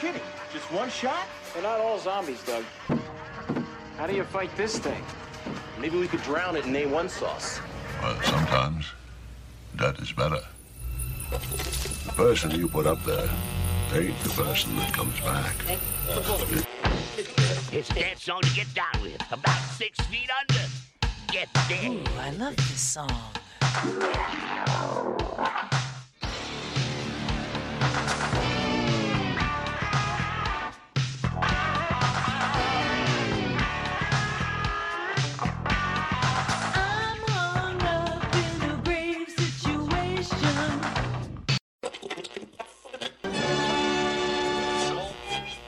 kidding? Just one shot? They're not all zombies, Doug. How do you fight this thing? Maybe we could drown it in A1 sauce. Well, sometimes that is better. The person you put up there they ain't the person that comes back. It's a dance song to get down with. About six feet under. Get there. Ooh, I love this song.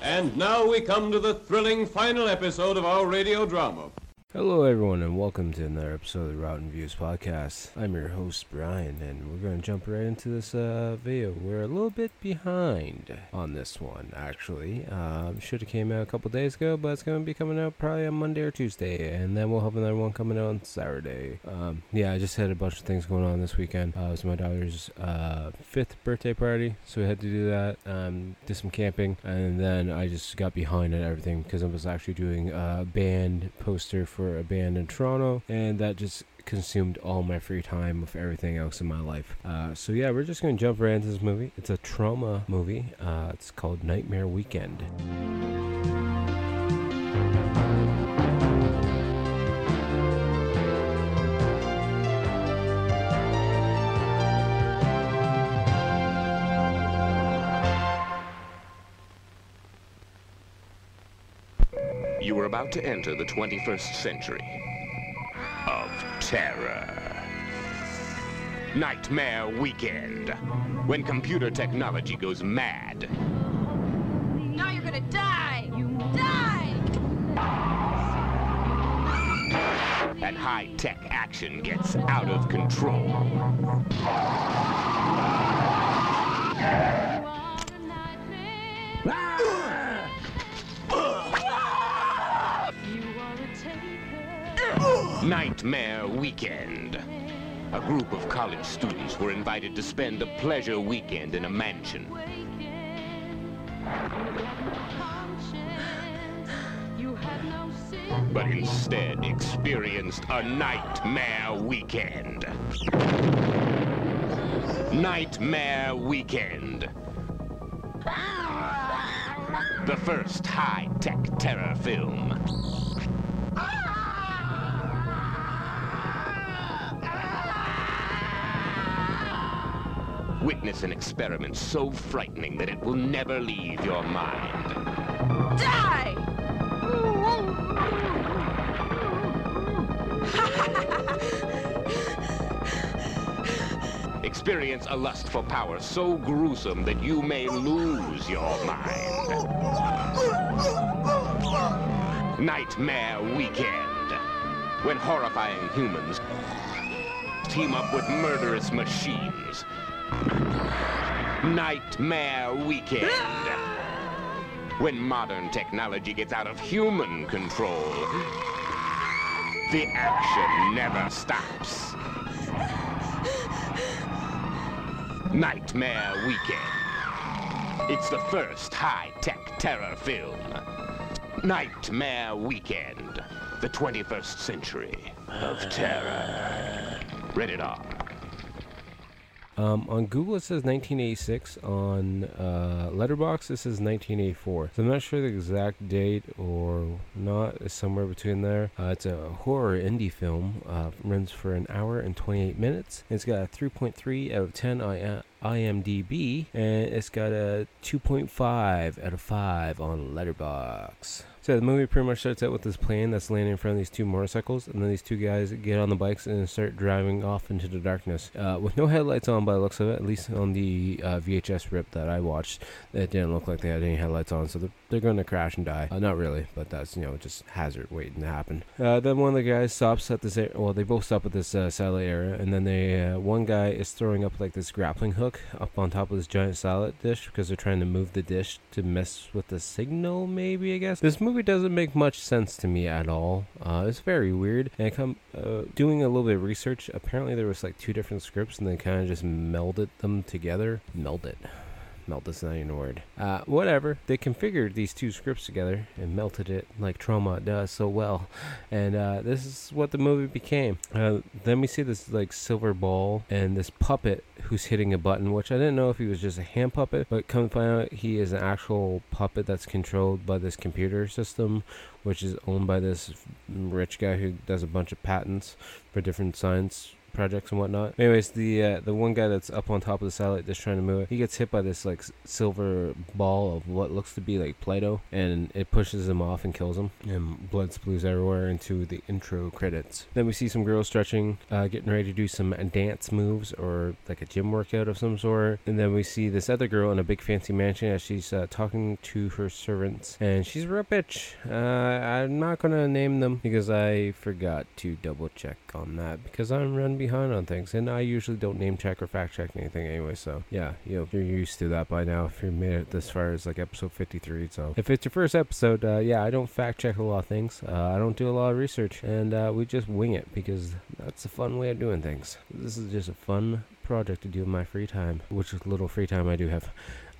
And now we come to the thrilling final episode of our radio drama. Hello, everyone, and welcome to another episode of the Rotten Reviews podcast. I'm your host, Brian, and we're going to jump right into this uh, video. We're a little bit behind on this one, actually. Um, Should have came out a couple days ago, but it's going to be coming out probably on Monday or Tuesday, and then we'll have another one coming out on Saturday. Um, yeah, I just had a bunch of things going on this weekend. Uh, it was my daughter's uh, fifth birthday party, so we had to do that. Um, did some camping, and then I just got behind on everything because I was actually doing a band poster for a band in Toronto, and that just consumed all my free time with everything else in my life. Uh, so yeah, we're just gonna jump right into this movie. It's a Troma movie. Uh, it's called Nightmare Weekend. You are about to enter the 21st century of terror. Nightmare Weekend, when computer technology goes mad. Now you're gonna die! You die! and high-tech action gets out of control. Nightmare Weekend. A group of college students were invited to spend a pleasure weekend in a mansion. But instead experienced a nightmare weekend. Nightmare Weekend. The first high-tech terror film. Witness an experiment so frightening that it will never leave your mind. Die! Experience a lust for power so gruesome that you may lose your mind. Nightmare Weekend. When horrifying humans team up with murderous machines. Nightmare Weekend. When modern technology gets out of human control, the action never stops. Nightmare Weekend. It's the first high-tech terror film. Nightmare Weekend. The 21st century of terror. Rated R. Um, on Google it says 1986. On uh, Letterboxd it says 1984. So I'm not sure the exact date or not. It's somewhere between there. Uh, it's a horror indie film. Uh, runs for an hour and 28 minutes. It's got a 3.3 out of 10 I- IMDb, and it's got a 2.5 out of 5 on Letterboxd. So the movie pretty much starts out with this plane that's landing in front of these two motorcycles, and then these two guys get on the bikes and start driving off into the darkness uh, with no headlights on by the looks of it. At least on the uh, VHS rip that I watched, it didn't look like they had any headlights on, so they're, they're going to crash and die. Uh, not really, but that's you know just hazard waiting to happen. Uh, then one of the guys stops at this. Well, they both stop at this uh, satellite area, and then they uh, one guy is throwing up like this grappling hook up on top of this giant salad dish because they're trying to move the dish to mess with the signal. Maybe I guess this movie movie doesn't make much sense to me at all. Uh, it's very weird. And I come uh, doing a little bit of research. Apparently, there was like two different scripts, and they kind of just melded them together. Melded. Melt is not even a word. Uh, whatever. They configured these two scripts together and melted it like Troma does so well. And uh, this is what the movie became. Uh, then we see this like silver ball and this puppet who's hitting a button, which I didn't know if he was just a hand puppet, but come to find out he is an actual puppet that's controlled by this computer system, which is owned by this rich guy who does a bunch of patents for different science projects and whatnot. Anyways, the uh, the one guy that's up on top of the satellite just trying to move it, he gets hit by this like silver ball of what looks to be like Play-Doh, and it pushes him off and kills him. And blood splues everywhere into the intro credits. Then we see some girls stretching, uh, getting ready to do some dance moves or like a gym workout of some sort. And then we see this other girl in a big fancy mansion as she's uh, talking to her servants, and she's a real bitch. Uh, I'm not gonna name them because I forgot to double check on that because I'm running behind on things, and I usually don't name check or fact check anything anyway. So yeah, you know, you're used to that by now if you made it this far as like episode 53. So if it's your first episode, uh, yeah, I don't fact check a lot of things. Uh, I don't do a lot of research, and uh, we just wing it because that's a fun way of doing things. This is just a fun project to do in my free time, which is little free time I do have.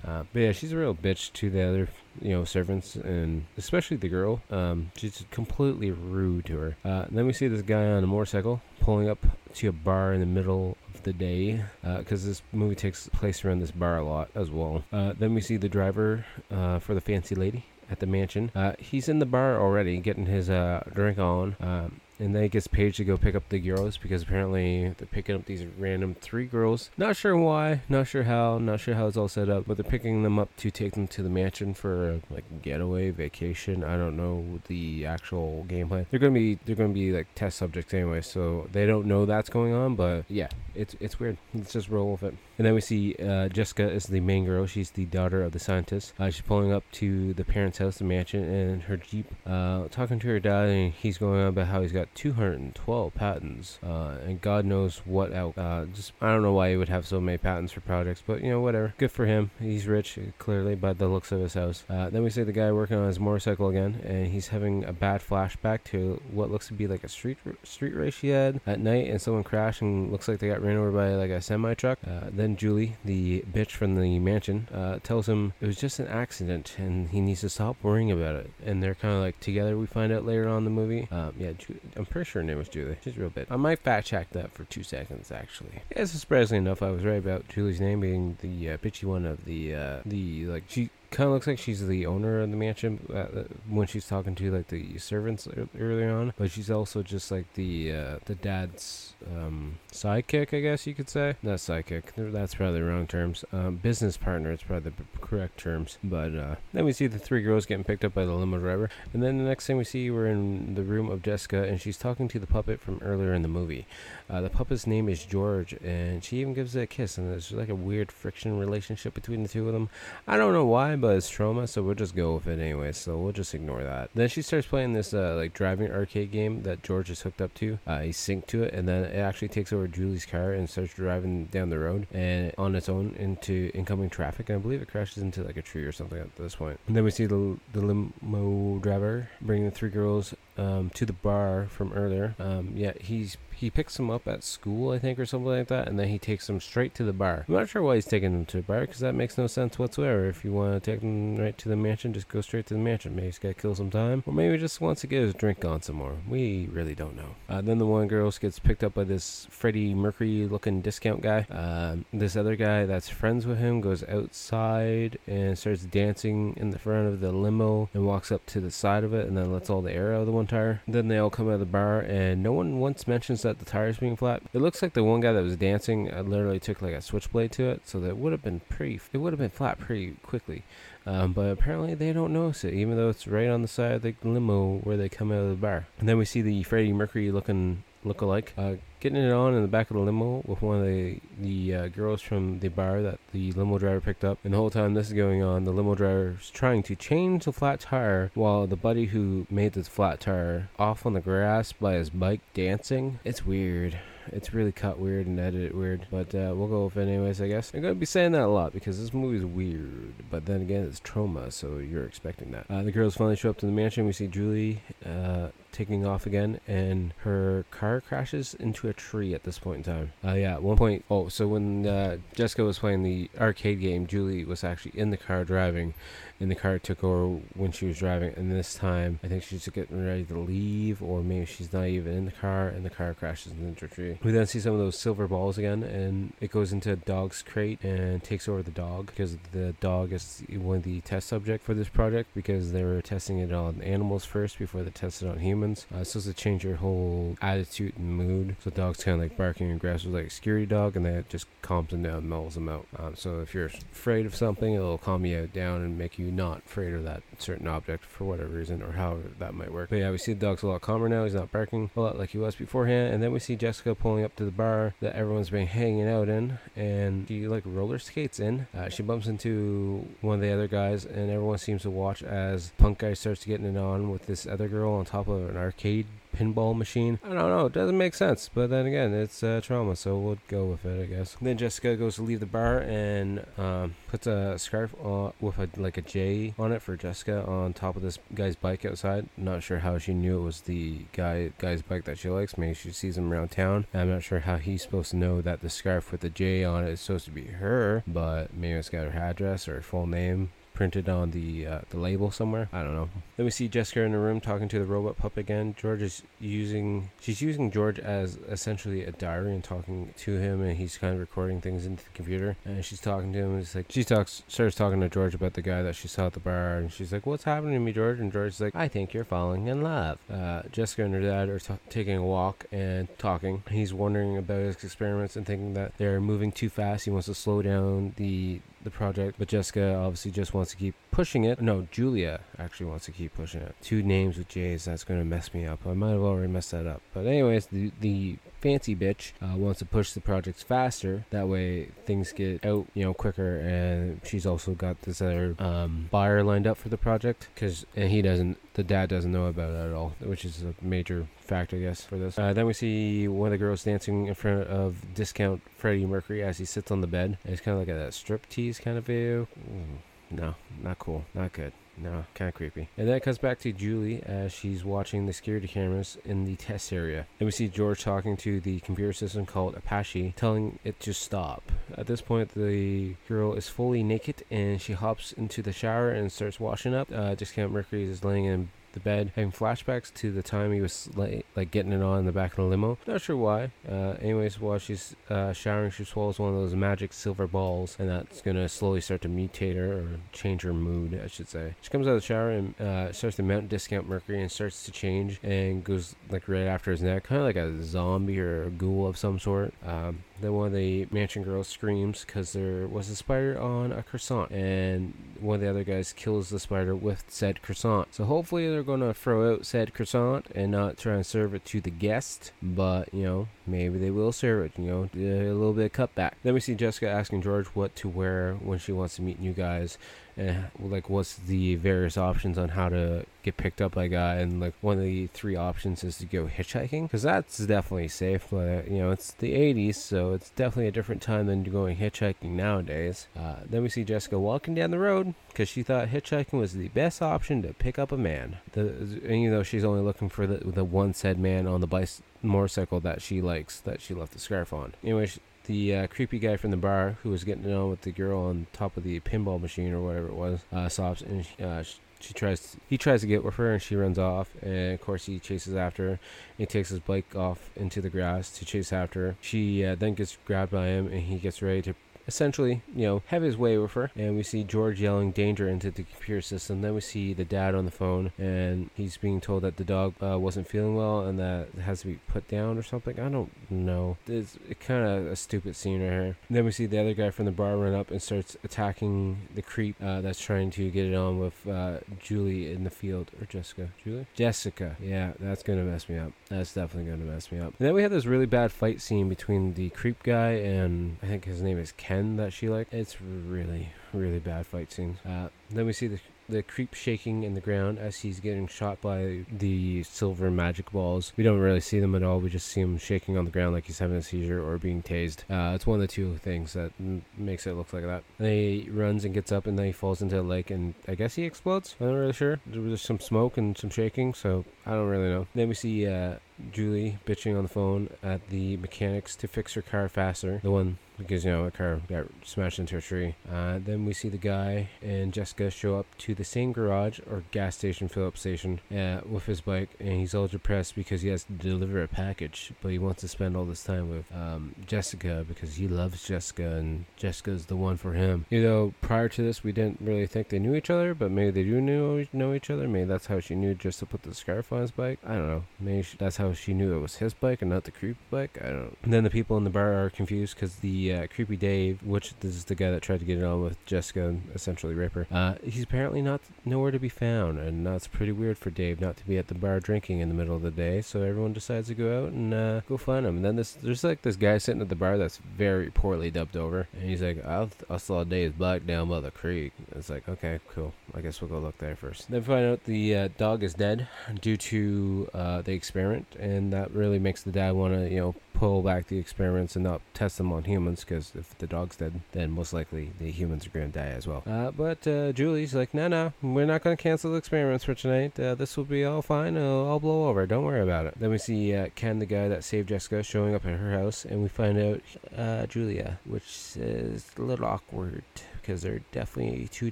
Uh, but yeah, she's a real bitch to the other, you know, servants, and especially the girl. Um, she's completely rude to her. Uh, then we see this guy on a motorcycle pulling up to a bar in the middle of the day, because this movie takes place around this bar a lot as well. Uh, then we see the driver uh, for the fancy lady at the mansion. Uh, he's in the bar already, getting his uh, drink on. Um, and then he gets Paige to go pick up the girls because apparently they're picking up these random three girls. Not sure why, not sure how, not sure how it's all set up, but they're picking them up to take them to the mansion for a, like getaway vacation. I don't know the actual gameplay. They're gonna be they're gonna be like test subjects anyway, so they don't know that's going on. But yeah, it's it's weird. Let's just roll with it. And then we see uh, Jessica is the main girl. She's the daughter of the scientist. Uh, she's pulling up to the parents' house, the mansion, in her jeep, uh, talking to her dad, and he's going on about how he's got 212 patents, uh, and God knows what out. Uh, just I don't know why he would have so many patents for projects, but you know whatever. Good for him. He's rich, clearly by the looks of his house. Uh, then we see the guy working on his motorcycle again, and he's having a bad flashback to what looks to be like a street street race he had at night, and someone crashed and looks like they got ran over by like a semi truck. Uh, then Julie, the bitch from the mansion, uh, tells him it was just an accident and he needs to stop worrying about it. And they're kind of like together. We find out later on the movie. Um, yeah, Ju- I'm pretty sure her name was Julie. She's real bitch. I might fact check that for two seconds actually. Yeah, surprisingly enough, I was right about Julie's name being the uh, bitchy one of the uh, the like she kind of looks like she's the owner of the mansion uh, uh, when she's talking to like the servants ear- earlier on but she's also just like the uh, the dad's um, sidekick i guess you could say. Not sidekick that's probably the wrong terms. Um, business partner is probably the correct terms but uh, then we see the three girls getting picked up by the limo driver and then the next thing we see we're in the room of jessica and she's talking to the puppet from earlier in the movie. Uh, the puppet's name is george and she even gives it a kiss and there's like a weird friction relationship between the two of them. I don't know why, but it's Troma, so we'll just go with it anyway. So we'll just ignore that. Then she starts playing this uh, like driving arcade game that George is hooked up to. Uh, he synced to it, and then it actually takes over Julie's car and starts driving down the road and on its own into incoming traffic. And I believe it crashes into like a tree or something at this point. And then we see the the limo driver bringing the three girls um, to the bar from earlier. Um, yeah, he's he picks them up at school, I think, or something like that, and then he takes them straight to the bar. I'm not sure why he's taking them to the bar because that makes no sense whatsoever. If you want to take them right to the mansion, just go straight to the mansion. Maybe he's got to kill some time, or maybe just wants to get his drink on some more. We really don't know. Uh, then the one girl gets picked up by this Freddie Mercury looking discount guy. Um, this other guy that's friends with him goes outside and starts dancing in the front of the limo and walks up to the side of it and then lets all the air out of the one tire. Then they all come out of the bar and no one once mentions the tire's being flat. It looks like the one guy that was dancing uh, literally took like a switchblade to it, so that would have been pretty. It would have been flat pretty quickly. Um, but apparently they don't notice it, even though it's right on the side of the limo where they come out of the bar. And then we see the Freddie Mercury looking look-alike uh, getting it on in the back of the limo with one of the the uh, girls from the bar that the limo driver picked up. And the whole time this is going on, the limo driver is trying to change the flat tire while the buddy who made this flat tire off on the grass by his bike dancing. It's weird. It's really cut weird and edited weird, but uh, we'll go with it anyways, I guess. I'm gonna be saying that a lot because this movie's weird, but then again, it's Troma, so you're expecting that. Uh, the girls finally show up to the mansion. We see Julie uh, taking off again, and her car crashes into a tree at this point in time. Uh, yeah, at one point. Oh, so when uh, Jessica was playing the arcade game, Julie was actually in the car driving, and the car took over when she was driving. And this time, I think she's getting ready to leave, or maybe she's not even in the car, and the car crashes into a tree. We then see some of those silver balls again, and it goes into a dog's crate and takes over the dog because the dog is one of the test subject for this project because they were testing it on animals first before they tested on humans. Uh, it's supposed to change your whole attitude and mood. So the dog's kind of like barking aggressive, like a security dog, and that just calms them down, mellows them out. Um, so if you're afraid of something, it'll calm you down and make you not afraid of that certain object for whatever reason or however that might work. But yeah, we see the dog's a lot calmer now. He's not barking a lot like he was beforehand. And then we see Jessica pulling up to the bar that everyone's been hanging out in, and she like roller skates in. Uh, she bumps into one of the other guys, and everyone seems to watch as Punk guy starts getting it on with this other girl on top of an arcade pinball machine. I don't know. It doesn't make sense. But then again, it's uh, Troma, so we'll go with it, I guess. Then Jessica goes to leave the bar and um, puts a scarf on, with a like a J on it for Jessica on top of this guy's bike outside. Not sure how she knew it was the guy guy's bike that she likes. Maybe she sees him around town. I'm not sure how he's supposed to know that the scarf with the J on it is supposed to be her, but maybe it's got her address or her full name printed on the uh, the label somewhere. I don't know. Then we see Jessica in the room talking to the robot pup again. George is using she's using George as essentially a diary and talking to him, and he's kind of recording things into the computer. And she's talking to him. And it's like she talks starts talking to George about the guy that she saw at the bar, and she's like, "What's happening to me, George?" And George's like, "I think you're falling in love." Uh, Jessica and her dad are t- taking a walk and talking. He's wondering about his experiments and thinking that they're moving too fast. He wants to slow down the the project, but Jessica obviously just wants to keep pushing it. No, Julia actually wants to keep pushing it. Two names with J's, that's going to mess me up. I might have already messed that up. But, anyways, the, the fancy bitch uh, wants to push the projects faster. That way things get out, you know, quicker. And she's also got this other um, buyer lined up for the project because, and he doesn't, the dad doesn't know about it at all, which is a major factor, I guess, for this. Uh, then we see one of the girls dancing in front of discount Freddie Mercury as he sits on the bed. And it's kind of like a strip tease kind of video. Mm, no, not cool, not good. No, kind of creepy. And then it comes back to Julie as she's watching the security cameras in the test area. And we see George talking to the computer system called Apache, telling it to stop. At this point, the girl is fully naked and she hops into the shower and starts washing up. Uh, Discount Mercury is laying in the bed, having flashbacks to the time he was like, like getting it on in the back of the limo. Not sure why. Uh, anyways, while she's uh, showering, she swallows one of those magic silver balls, and that's gonna slowly start to mutate her or change her mood, I should say. She comes out of the shower and uh, starts to mount discount Mercury and starts to change and goes like right after his neck, kind of like a zombie or a ghoul of some sort. Um, then one of the mansion girls screams because there was a spider on a croissant, and one of the other guys kills the spider with said croissant. So hopefully they're to throw out said croissant and not try and serve it to the guest, but you know maybe they will serve it. You know a little bit of cutback. Then we see Jessica asking George what to wear when she wants to meet new guys and like what's the various options on how to get picked up by a guy? And like one of the three options is to go hitchhiking because that's definitely safe but you know it's the 80s so it's definitely a different time than going hitchhiking nowadays. Uh, then we see jessica walking down the road because she thought hitchhiking was the best option to pick up a man. The, and you know she's only looking for the, the one said man on the bicycle motorcycle that she likes that she left the scarf on. Anyway she, the uh, creepy guy from the bar who was getting on with the girl on top of the pinball machine or whatever it was uh, stops and uh, she tries to, he tries to get with her and she runs off. And of course he chases after her. He takes his bike off into the grass to chase after her. She uh, then gets grabbed by him and he gets ready to essentially, you know, have his way with her. And we see George yelling danger into the computer system. Then we see the dad on the phone, and he's being told that the dog uh, wasn't feeling well and that it has to be put down or something. I don't know. It's kind of a stupid scene right here. Then we see the other guy from the bar run up and starts attacking the creep uh, that's trying to get it on with uh, Julie in the field. Or Jessica. Julie? Jessica. Yeah, that's to mess me up. That's definitely to mess me up. And then we have this really bad fight scene between the creep guy and I think his name is Ken that she liked. It's really, really bad fight scenes. Uh, then we see the the creep shaking in the ground as he's getting shot by the silver magic balls. We don't really see them at all. We just see him shaking on the ground like he's having a seizure or being tased. Uh, it's one of the two things that m- makes it look like that. And he runs and gets up and then he falls into a lake and I guess he explodes. I'm not really sure. There was some smoke and some shaking, so I don't really know. Then we see uh, Julie bitching on the phone at the mechanics to fix her car faster. The one because you know a car got smashed into a tree. Uh, then we see the guy and Jessica show up to the same garage or gas station, fill up station, uh, with his bike, and he's all depressed because he has to deliver a package, but he wants to spend all this time with um, Jessica because he loves Jessica and Jessica's the one for him. You know, prior to this, we didn't really think they knew each other, but maybe they do know know each other. Maybe that's how she knew just to put the scarf on his bike. I don't know. Maybe sh- that's how she knew it was his bike and not the creepy bike. I don't. And then the people in the bar are confused because the uh, creepy Dave, which this is the guy that tried to get it on with Jessica and essentially rape her, uh, he's apparently not nowhere to be found, and that's pretty weird for Dave not to be at the bar drinking in the middle of the day. So everyone decides to go out and uh, go find him. And then this, there's like this guy sitting at the bar that's very poorly dubbed over, and he's like, "I, I saw Dave's bike down by the creek." It's like, okay, cool. I guess we'll go look there first. Then find out the uh, dog is dead due to uh, the experiment, and that really makes the dad want to, you know, pull back the experiments and not test them on humans because if the dog's dead, then most likely the humans are going to die as well. Uh, but uh, Julie's like, no, no, we're not going to cancel the experiments for tonight. Uh, this will be all fine. It'll all blow over. Don't worry about it. Then we see uh, Ken, the guy that saved Jessica, showing up at her house, and we find out uh, Julia, which is a little awkward because they're definitely two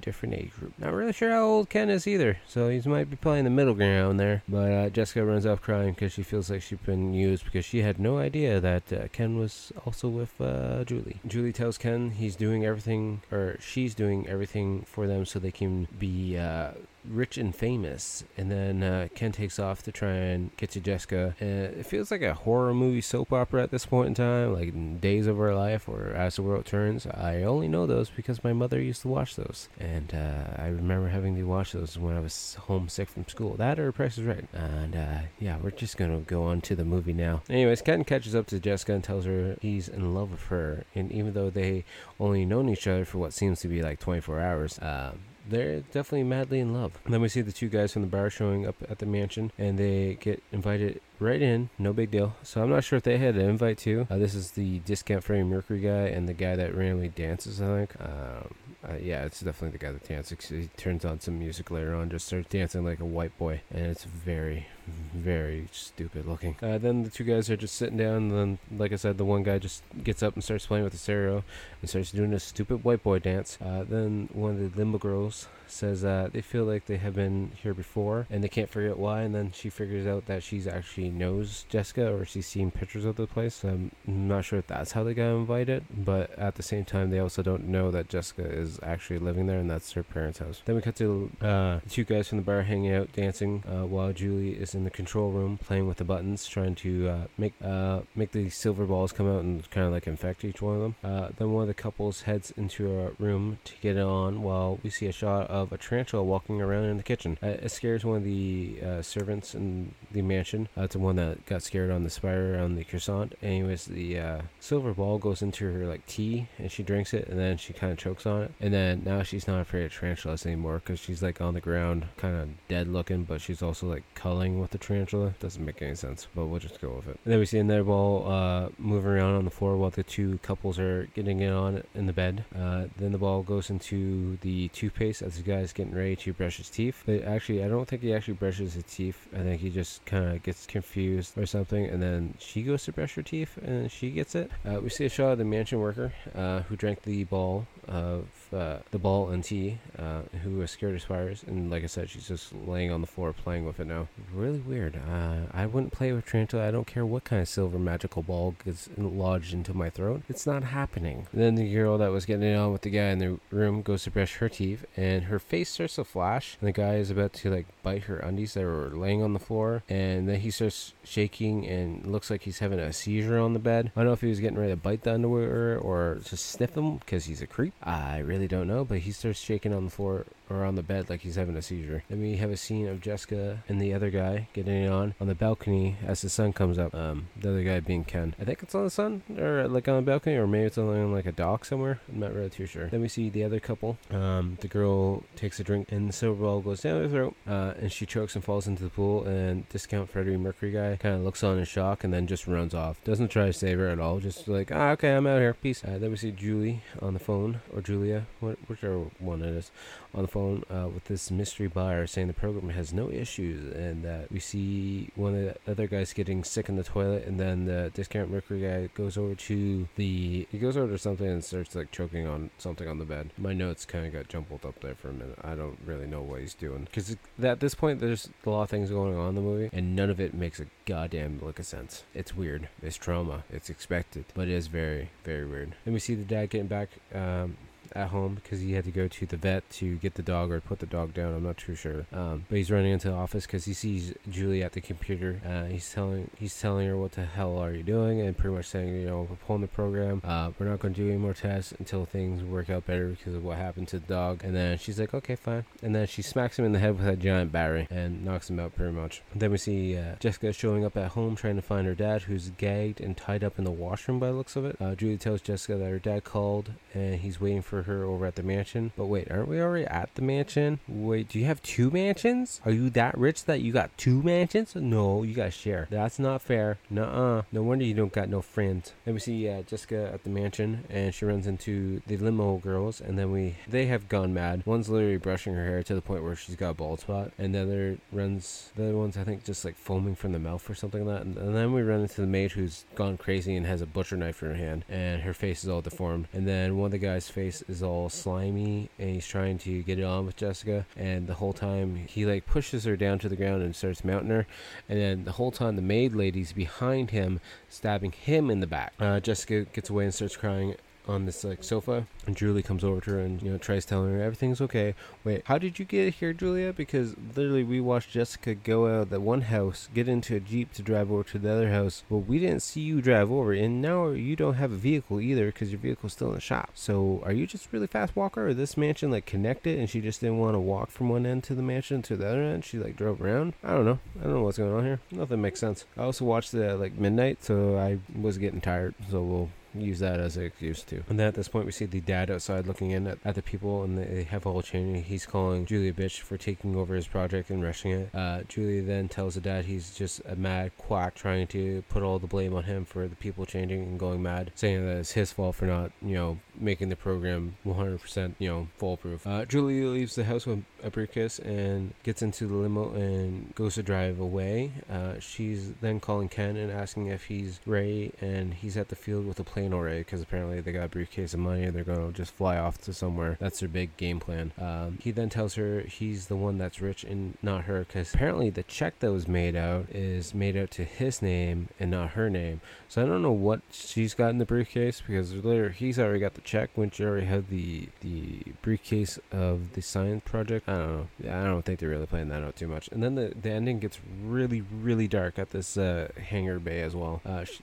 different age groups. Not really sure how old Ken is either, so he might be playing the middle ground there. But uh, Jessica runs off crying because she feels like she's been used because she had no idea that uh, Ken was also with uh, Julie. Julie tells Ken he's doing everything, or she's doing everything for them so they can be uh, rich and famous. And then uh, Ken takes off to try and get to Jessica. And it feels like a horror movie soap opera at this point in time, like Days of Our Life or As the World Turns. I only know those because my mother used to watch those. And uh, I remember having to watch those when I was homesick from school. That or Price is Right. And uh, yeah, we're just going to go on to the movie now. Anyways, Ken catches up to Jessica and tells her he's in love with her. And even though they only known each other for what seems to be like 24 hours, um, they're definitely madly in love. And then we see the two guys from the bar showing up at the mansion, and they get invited right in. No big deal. So I'm not sure if they had an invite too. Uh, this is the discount Freddie Mercury guy and the guy that randomly dances. I think. Um, uh, yeah, it's definitely the guy that dances. He turns on some music later on, just starts dancing like a white boy, and it's very, very stupid looking. Uh, then the two guys are just sitting down, and then, like I said, the one guy just gets up and starts playing with the stereo and starts doing this stupid white boy dance. Uh, then one of the limbo girls says uh, they feel like they have been here before and they can't figure out why. And then she figures out that she's actually knows Jessica or she's seen pictures of the place. I'm not sure if that's how they got invited, but at the same time, they also don't know that Jessica is actually living there and that's her parents' house. Then we cut to uh, two guys from the bar hanging out, dancing, uh, while Julie is in the control room playing with the buttons, trying to uh, make uh, make the silver balls come out and kind of like infect each one of them. Uh, then one of the couples heads into a room to get it on while we see a shot of a tarantula walking around in the kitchen. Uh, it scares one of the uh, servants in the mansion. Uh, it's the one that got scared on the spire on the croissant. Anyways, the uh, silver ball goes into her like tea and she drinks it and then she kind of chokes on it. And then now she's not afraid of tarantulas anymore because she's like on the ground, kind of dead looking, but she's also like culling with the tarantula. Doesn't make any sense, but we'll just go with it. And then we see another ball uh, moving around on the floor while the two couples are getting it on in the bed. Uh, then the ball goes into the toothpaste as guy's getting ready to brush his teeth. But actually, I don't think he actually brushes his teeth. I think he just kind of gets confused or something. And then she goes to brush her teeth and she gets it. Uh, we see a shot of the mansion worker uh, who drank the ball of uh, the ball and tea, uh, scared of spiders. And like I said, she's just laying on the floor playing with it now. Really weird. Uh, I wouldn't play with tarantula. I don't care what kind of silver magical ball gets lodged into my throat. It's not happening. Then the girl that was getting it on with the guy in the room goes to brush her teeth, and her face starts to flash. And the guy is about to like bite her undies that were laying on the floor, and then he starts shaking and looks like he's having a seizure on the bed. I don't know if he was getting ready to bite the underwear or just sniff them because he's a creep. I really don't know, but he starts shaking on the floor or on the bed like he's having a seizure. Then we have a scene of Jessica and the other guy getting on on the balcony as the sun comes up. Um, the other guy being Ken. I think it's on the sun or like on the balcony, or maybe it's on like a dock somewhere. I'm not really too sure. Then we see the other couple. Um, the girl takes a drink and the silver ball goes down her throat, uh, and she chokes and falls into the pool. And discount Freddie Mercury guy kind of looks on in shock and then just runs off. Doesn't try to save her at all. Just like, ah, okay, I'm out here. Peace. Uh, then we see Julie on the phone or Julia, whichever one it is, on the phone uh, with this mystery buyer saying the program has no issues and that we see one of the other guys getting sick in the toilet and then the discount mercury guy goes over to the he goes over to something and starts like choking on something on the bed. My notes kind of got jumbled up there for a minute. I don't really know what he's doing. Because at this point there's a lot of things going on in the movie and none of it makes a goddamn lick of sense. It's weird. It's Troma. It's expected. But it is very very weird. Then we see the dad getting back um at home because he had to go to the vet to get the dog or put the dog down. I'm not too sure. Um, but he's running into the office because he sees Julie at the computer. Uh, he's telling he's telling her what the hell are you doing, and pretty much saying you know we're pulling the program. Uh, we're not going to do any more tests until things work out better because of what happened to the dog. And then she's like, okay, fine. And then she smacks him in the head with a giant battery and knocks him out pretty much. Then we see uh, Jessica showing up at home trying to find her dad, who's gagged and tied up in the washroom by the looks of it. Uh, Julie tells Jessica that her dad called and he's waiting for her over at the mansion. But wait, aren't we already at the mansion? Wait, do you have two mansions? Are you that rich that you got two mansions? No, you gotta share. That's not fair. Nuh-uh. No wonder you don't got no friends. Then we see uh, Jessica at the mansion, and she runs into the limo girls, and then we they have gone mad. One's literally brushing her hair to the point where she's got a bald spot, and the other runs. The other one's I think just like foaming from the mouth or something like that. And, and then we run into the maid who's gone crazy and has a butcher knife in her hand, and her face is all deformed. And then one of the guy's face is all slimy and he's trying to get it on with Jessica and the whole time he like pushes her down to the ground and starts mounting her and then the whole time the maid lady's behind him stabbing him in the back. Uh, Jessica gets away and starts crying on this like sofa and Julie comes over to her and you know tries telling her everything's okay. Wait, how did you get here, Julia? Because literally we watched Jessica go out of the one house, get into a jeep to drive over to the other house, but we didn't see you drive over, and now you don't have a vehicle either because your vehicle's still in the shop. So are you just really fast walker, or this mansion like connected and she just didn't want to walk from one end to the mansion to the other end? She like drove around. I don't know. I don't know what's going on here. Nothing makes sense. I also watched it at like midnight, so I was getting tired. So we'll use that as an excuse too. And then at this point, we see the dad outside looking in at, at the people, and they have a whole chain. He's calling Julie a bitch for taking over his project and rushing it. Uh, Julie then tells the dad he's just a mad quack trying to put all the blame on him for the people changing and going mad, saying that it's his fault for not, you know, making the program 100%, you know, foolproof. Uh, Julie leaves the house with a briefcase and gets into the limo and goes to drive away. Uh, she's then calling Ken and asking if he's ready, and he's at the field with a plane already because apparently they got a briefcase of money and they're going to just fly off to somewhere. That's their big game plan. Um, he then tells her he's the one that's rich and not her because apparently the check that was made out is made out to his name and not her name. So I don't know what she's got in the briefcase because later he's already got the check when already had the the briefcase of the science project. I don't know. I don't think they're really playing that out too much. And then the, the ending gets really really dark at this uh, hangar bay as well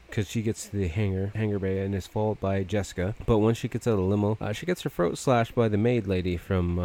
because she gets to the hangar hangar bay and is followed by Jessica. But once she gets out of the limo, uh, she gets her throat slashed by the maid lady from.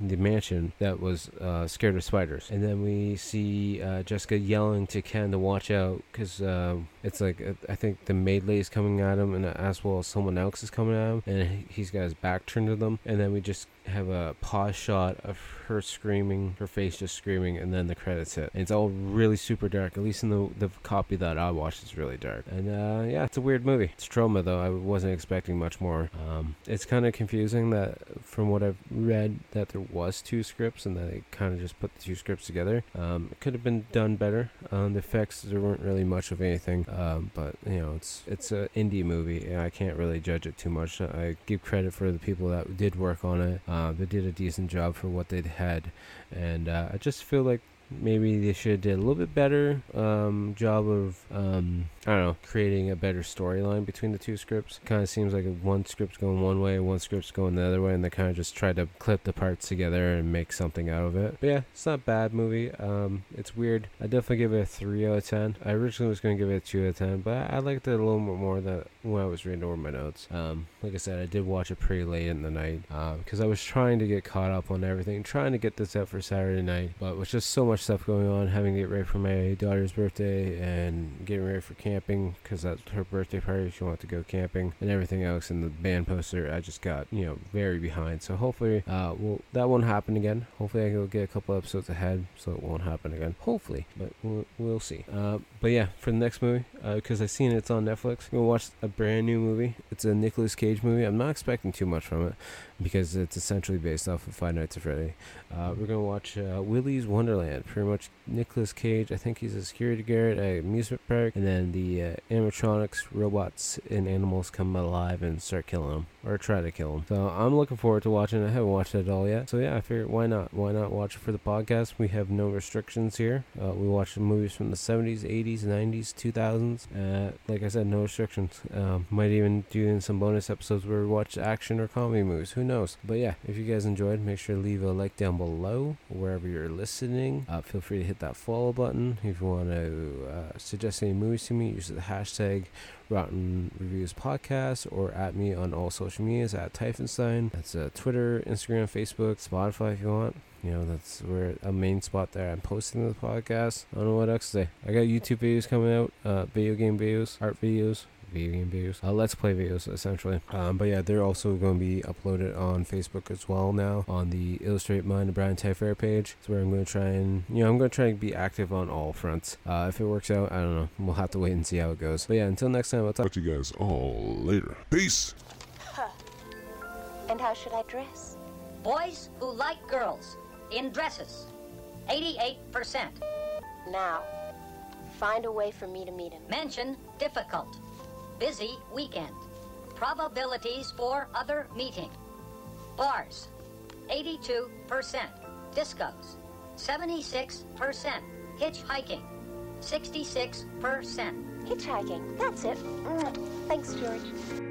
The mansion that was uh, scared of spiders. And then we see uh, Jessica yelling to Ken to watch out because uh, it's like uh, I think the maid lady's coming at him, and as well as someone else is coming at him, and he's got his back turned to them. And then we just have a pause shot of her screaming, her face just screaming, and then the credits hit. And it's all really super dark. At least in the the copy that I watched, it's really dark. And uh, yeah, it's a weird movie. It's Troma though. I wasn't expecting much more. Um, it's kind of confusing that from what I've read that there was two scripts and that they kind of just put the two scripts together. Um, it could have been done better. Um, the effects there weren't really much of anything. Um, but you know, it's it's an indie movie, and I can't really judge it too much. I give credit for the people that did work on it. Uh, they did a decent job for what they'd had, and uh, I just feel like maybe they should have did a little bit better um, job of um, I don't know creating a better storyline between the two scripts. Kind of seems like one script's going one way, one script's going the other way, and they kind of just tried to clip the parts together and make something out of it. But yeah, it's not a bad movie. Um, it's weird. I definitely give it a three out of ten. I originally was going to give it a two out of ten, but I, liked it a little bit more than when I was reading over my notes. Um, like I said, I did watch it pretty late in the night because I was trying to get caught up on everything, trying to get this out for Saturday night, but it was just so much stuff going on, having to get ready for my daughter's birthday and getting ready for camping because that's her birthday party. She wanted to go camping and everything else. And the band poster, I just got you know very behind. So hopefully, uh, well that won't happen again. Hopefully, I can get a couple episodes ahead, so it won't happen again. Hopefully, but we'll, we'll see. Uh, but yeah, for the next movie, because I've seen it's on Netflix, we'll watch a brand new movie. It's a Nicolas Cage movie. I'm not expecting too much from it because it's essentially based off of Five Nights at Freddy. Uh, we're gonna watch uh, Willy's Wonderland. Pretty much Nicolas Cage. I think he's a security guard at an amusement park, and then the uh, animatronics, robots, and animals come alive and start killing him or try to kill him. So I'm looking forward to watching. it. I haven't watched it all yet. So yeah, I figured why not? Why not watch it for the podcast? We have no restrictions here. Uh, we watch movies from the 70s, 80s, 90s, 2000s. Uh, like I said, no restrictions. Um, might even do some bonus episodes where we watch action or comedy movies. Who knows? But yeah, if you guys enjoyed, make sure to leave a like down below wherever you're listening. Uh, feel free to hit that follow button if you want to uh, suggest any movies to me. Use the hashtag Rotten Reviews Podcast or at me on all social medias at Typhonstein. That's uh, Twitter, Instagram, Facebook, Spotify if you want. You know, that's where a main spot there. I'm posting the podcast. I don't know what else to say. I got YouTube videos coming out, uh, video game videos, art videos, video game videos, uh, let's play videos essentially. Um, but yeah, they're also going to be uploaded on Facebook as well now on the Illustrate Mind of Brian Tyfair page. It's where I'm going to try and you know I'm going to try and be active on all fronts. Uh, if it works out, I don't know. We'll have to wait and see how it goes. But yeah, until next time, I'll talk. Talk to you guys all later. Peace. And how should I dress? Boys who like girls in dresses. 88%. Now, find a way for me to meet him. Mention difficult. Busy weekend. Probabilities for other meeting. Bars. 82%. Discos. 76%. Hitchhiking. 66%. Hitchhiking. That's it. Thanks, George.